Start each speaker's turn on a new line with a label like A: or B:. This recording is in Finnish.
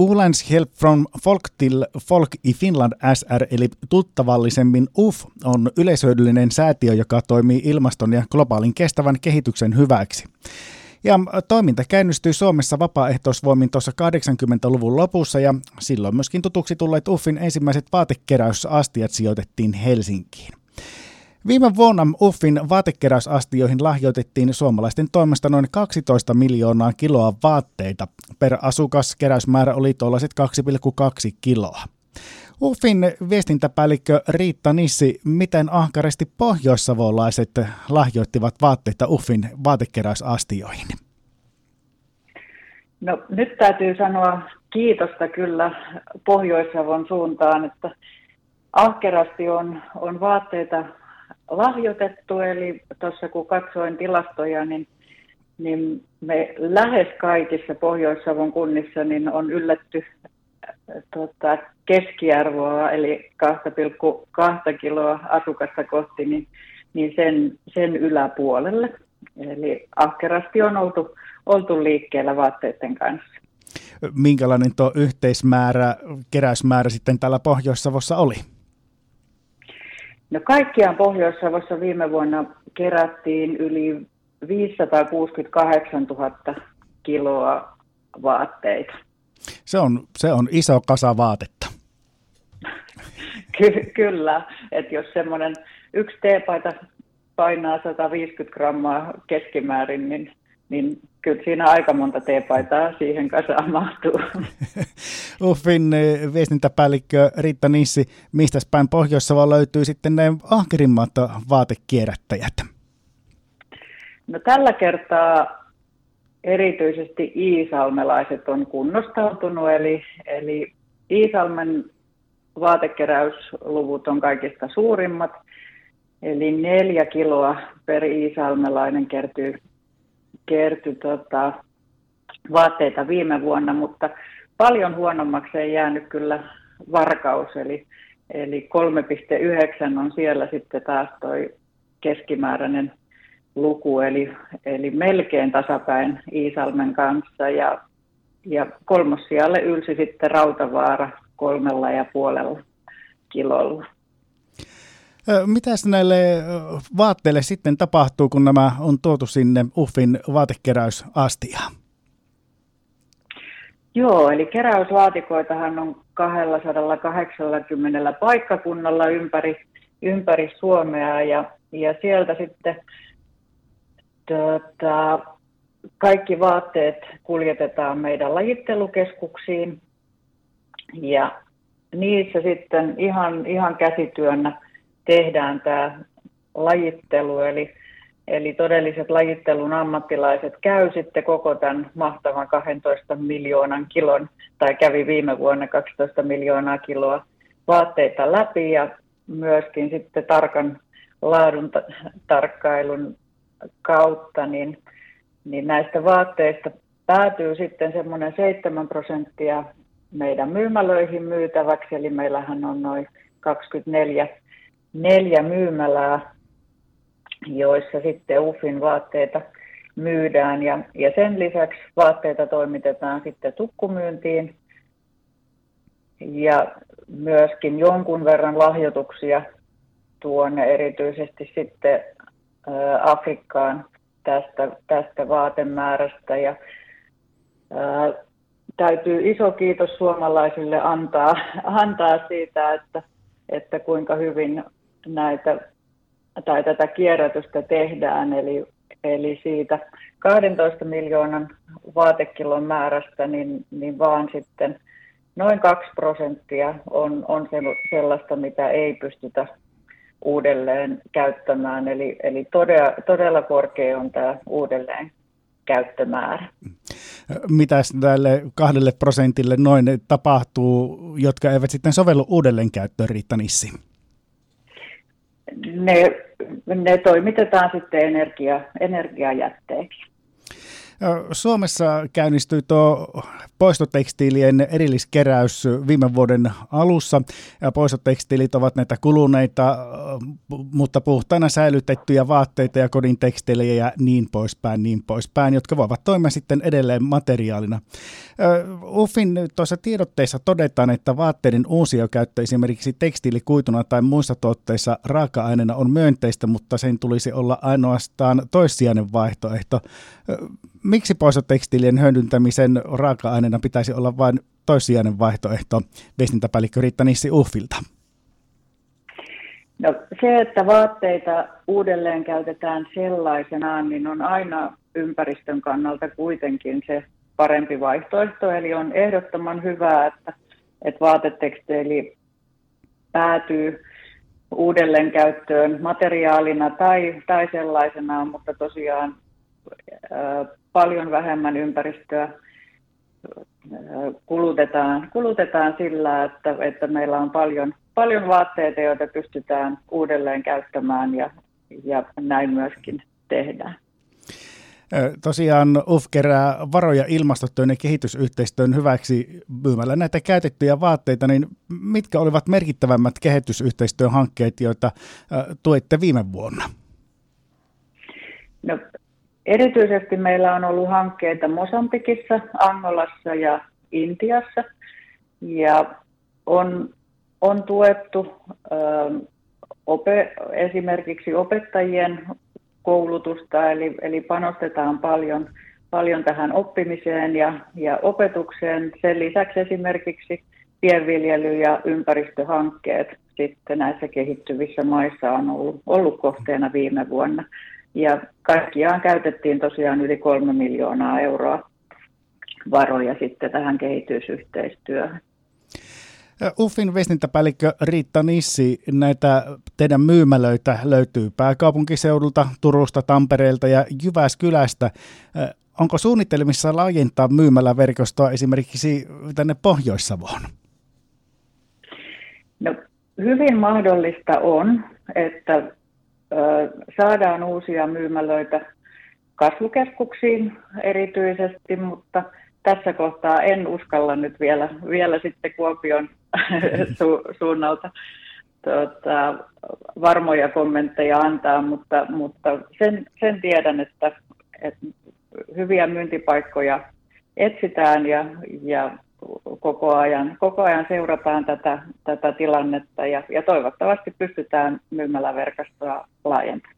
A: Ulands Help from Folk till Folk i Finland SR eli tuttavallisemmin UF on yleisöllinen säätiö, joka toimii ilmaston ja globaalin kestävän kehityksen hyväksi. Ja toiminta käynnistyi Suomessa vapaaehtoisvoimin tuossa 80-luvun lopussa ja silloin myöskin tutuksi tulleet UFin ensimmäiset vaatekeräysastiat sijoitettiin Helsinkiin. Viime vuonna Uffin vaatekeräysastioihin lahjoitettiin suomalaisten toimesta noin 12 miljoonaa kiloa vaatteita. Per asukas keräysmäärä oli tuollaiset 2,2 kiloa. Uffin viestintäpäällikkö Riitta Nissi, miten ahkaresti pohjoissavolaiset lahjoittivat vaatteita Uffin vaatekeräysastioihin?
B: No nyt täytyy sanoa kiitosta kyllä Pohjois-Savon suuntaan, että ahkerasti on, on vaatteita lahjoitettu, eli tuossa kun katsoin tilastoja, niin, niin me lähes kaikissa Pohjois-Savon kunnissa niin on yllätty tota, keskiarvoa, eli 2,2 kiloa asukasta kohti, niin, niin sen, sen yläpuolelle. Eli ahkerasti on oltu, oltu liikkeellä vaatteiden kanssa.
A: Minkälainen tuo yhteismäärä, keräysmäärä sitten täällä Pohjois-Savossa oli?
B: No kaikkiaan Pohjois-Savossa viime vuonna kerättiin yli 568 000 kiloa vaatteita.
A: Se on, se on iso kasa vaatetta.
B: Ky- kyllä, että jos semmoinen yksi teepaita painaa 150 grammaa keskimäärin, niin, niin kyllä siinä aika monta teepaitaa siihen kasaan mahtuu.
A: Uffin eh, viestintäpäällikkö Riitta Nissi, mistä päin pohjois löytyy sitten ne ahkerimmat vaatekierrättäjät?
B: No tällä kertaa erityisesti iisalmelaiset on kunnostautunut, eli, eli Iisalmen vaatekeräysluvut on kaikista suurimmat, eli neljä kiloa per iisalmelainen kertyy, kertyi tota, vaatteita viime vuonna, mutta paljon huonommaksi ei jäänyt kyllä varkaus, eli, eli 3,9 on siellä sitten taas toi keskimääräinen luku, eli, eli melkein tasapäin Iisalmen kanssa. Ja, ja kolmossijalle ylsi sitten Rautavaara kolmella ja puolella kilolla.
A: Mitä näille vaatteille sitten tapahtuu, kun nämä on tuotu sinne UFin vaatekeräysastiaan?
B: Joo, eli keräyslaatikoitahan on 280 paikkakunnalla ympäri, ympäri Suomea ja, ja sieltä sitten tota, kaikki vaatteet kuljetetaan meidän lajittelukeskuksiin ja niissä sitten ihan, ihan käsityönä tehdään tämä lajittelu, eli, eli todelliset lajittelun ammattilaiset käy sitten koko tämän mahtavan 12 miljoonan kilon, tai kävi viime vuonna 12 miljoonaa kiloa vaatteita läpi ja myöskin sitten tarkan laadun tarkkailun kautta, niin, niin näistä vaatteista päätyy sitten semmoinen 7 prosenttia meidän myymälöihin myytäväksi, eli meillähän on noin 24 neljä myymälää, joissa sitten UFin vaatteita myydään. Ja, ja sen lisäksi vaatteita toimitetaan sitten tukkumyyntiin. Ja myöskin jonkun verran lahjoituksia tuonne erityisesti sitten Afrikkaan tästä, tästä vaatemäärästä. Ja ää, täytyy iso kiitos suomalaisille antaa, antaa siitä, että, että kuinka hyvin näitä tai tätä kierrätystä tehdään, eli, eli siitä 12 miljoonan vaatekilon määrästä, niin, niin vaan sitten noin 2 prosenttia on, on sellaista, mitä ei pystytä uudelleen käyttämään. Eli, eli todella, todella korkea on tämä uudelleen käyttömäärä.
A: Mitäs tälle kahdelle prosentille noin tapahtuu, jotka eivät sitten sovellu uudelleen käyttöön, Riitta Nissi?
B: Ne, ne toimitetaan sitten energia, energiajätteeksi.
A: Suomessa käynnistyi tuo poistotekstiilien erilliskeräys viime vuoden alussa. Poistotekstiilit ovat näitä kuluneita, mutta puhtaana säilytettyjä vaatteita ja kodin tekstiilejä ja niin poispäin, niin poispäin, jotka voivat toimia sitten edelleen materiaalina. UFin tuossa tiedotteessa todetaan, että vaatteiden uusiokäyttö esimerkiksi tekstiilikuituna tai muissa tuotteissa raaka-aineena on myönteistä, mutta sen tulisi olla ainoastaan toissijainen vaihtoehto. Miksi poistotekstiilien hyödyntämisen raaka-aineena pitäisi olla vain toissijainen vaihtoehto viestintäpäällikkö Riitta Nissi Uffilta?
B: No, se, että vaatteita uudelleen käytetään sellaisenaan, niin on aina ympäristön kannalta kuitenkin se parempi vaihtoehto. Eli on ehdottoman hyvä, että, että vaateteksteili päätyy uudelleen käyttöön materiaalina tai, tai sellaisenaan, mutta tosiaan paljon vähemmän ympäristöä kulutetaan, kulutetaan sillä, että, että meillä on paljon, paljon vaatteita, joita pystytään uudelleen käyttämään ja, ja näin myöskin tehdään.
A: Tosiaan UF kerää varoja ilmastotyön ja kehitysyhteistyön hyväksi myymällä näitä käytettyjä vaatteita, niin mitkä olivat merkittävämmät kehitysyhteistyön hankkeet, joita tuitte viime vuonna?
B: No, erityisesti meillä on ollut hankkeita Mosambikissa, Angolassa ja Intiassa ja on, on tuettu ö, ope, esimerkiksi opettajien koulutusta, eli, eli panostetaan paljon, paljon tähän oppimiseen ja, ja opetukseen. Sen lisäksi esimerkiksi pienviljely- ja ympäristöhankkeet sitten näissä kehittyvissä maissa on ollut, ollut kohteena viime vuonna. Ja kaikkiaan käytettiin tosiaan yli kolme miljoonaa euroa varoja sitten tähän kehitysyhteistyöhön.
A: Uffin viestintäpäällikkö Riitta Nissi, näitä teidän myymälöitä löytyy pääkaupunkiseudulta, Turusta, Tampereelta ja Jyväskylästä. Onko suunnitelmissa laajentaa myymäläverkostoa esimerkiksi tänne Pohjois-Savoon?
B: No, hyvin mahdollista on, että saadaan uusia myymälöitä kasvukeskuksiin erityisesti, mutta tässä kohtaa en uskalla nyt vielä, vielä sitten Kuopion su, suunnalta tuota, varmoja kommentteja antaa, mutta, mutta sen, sen tiedän, että, että hyviä myyntipaikkoja etsitään ja, ja koko, ajan, koko ajan seurataan tätä, tätä tilannetta ja, ja toivottavasti pystytään myymäläverkostoa laajentamaan.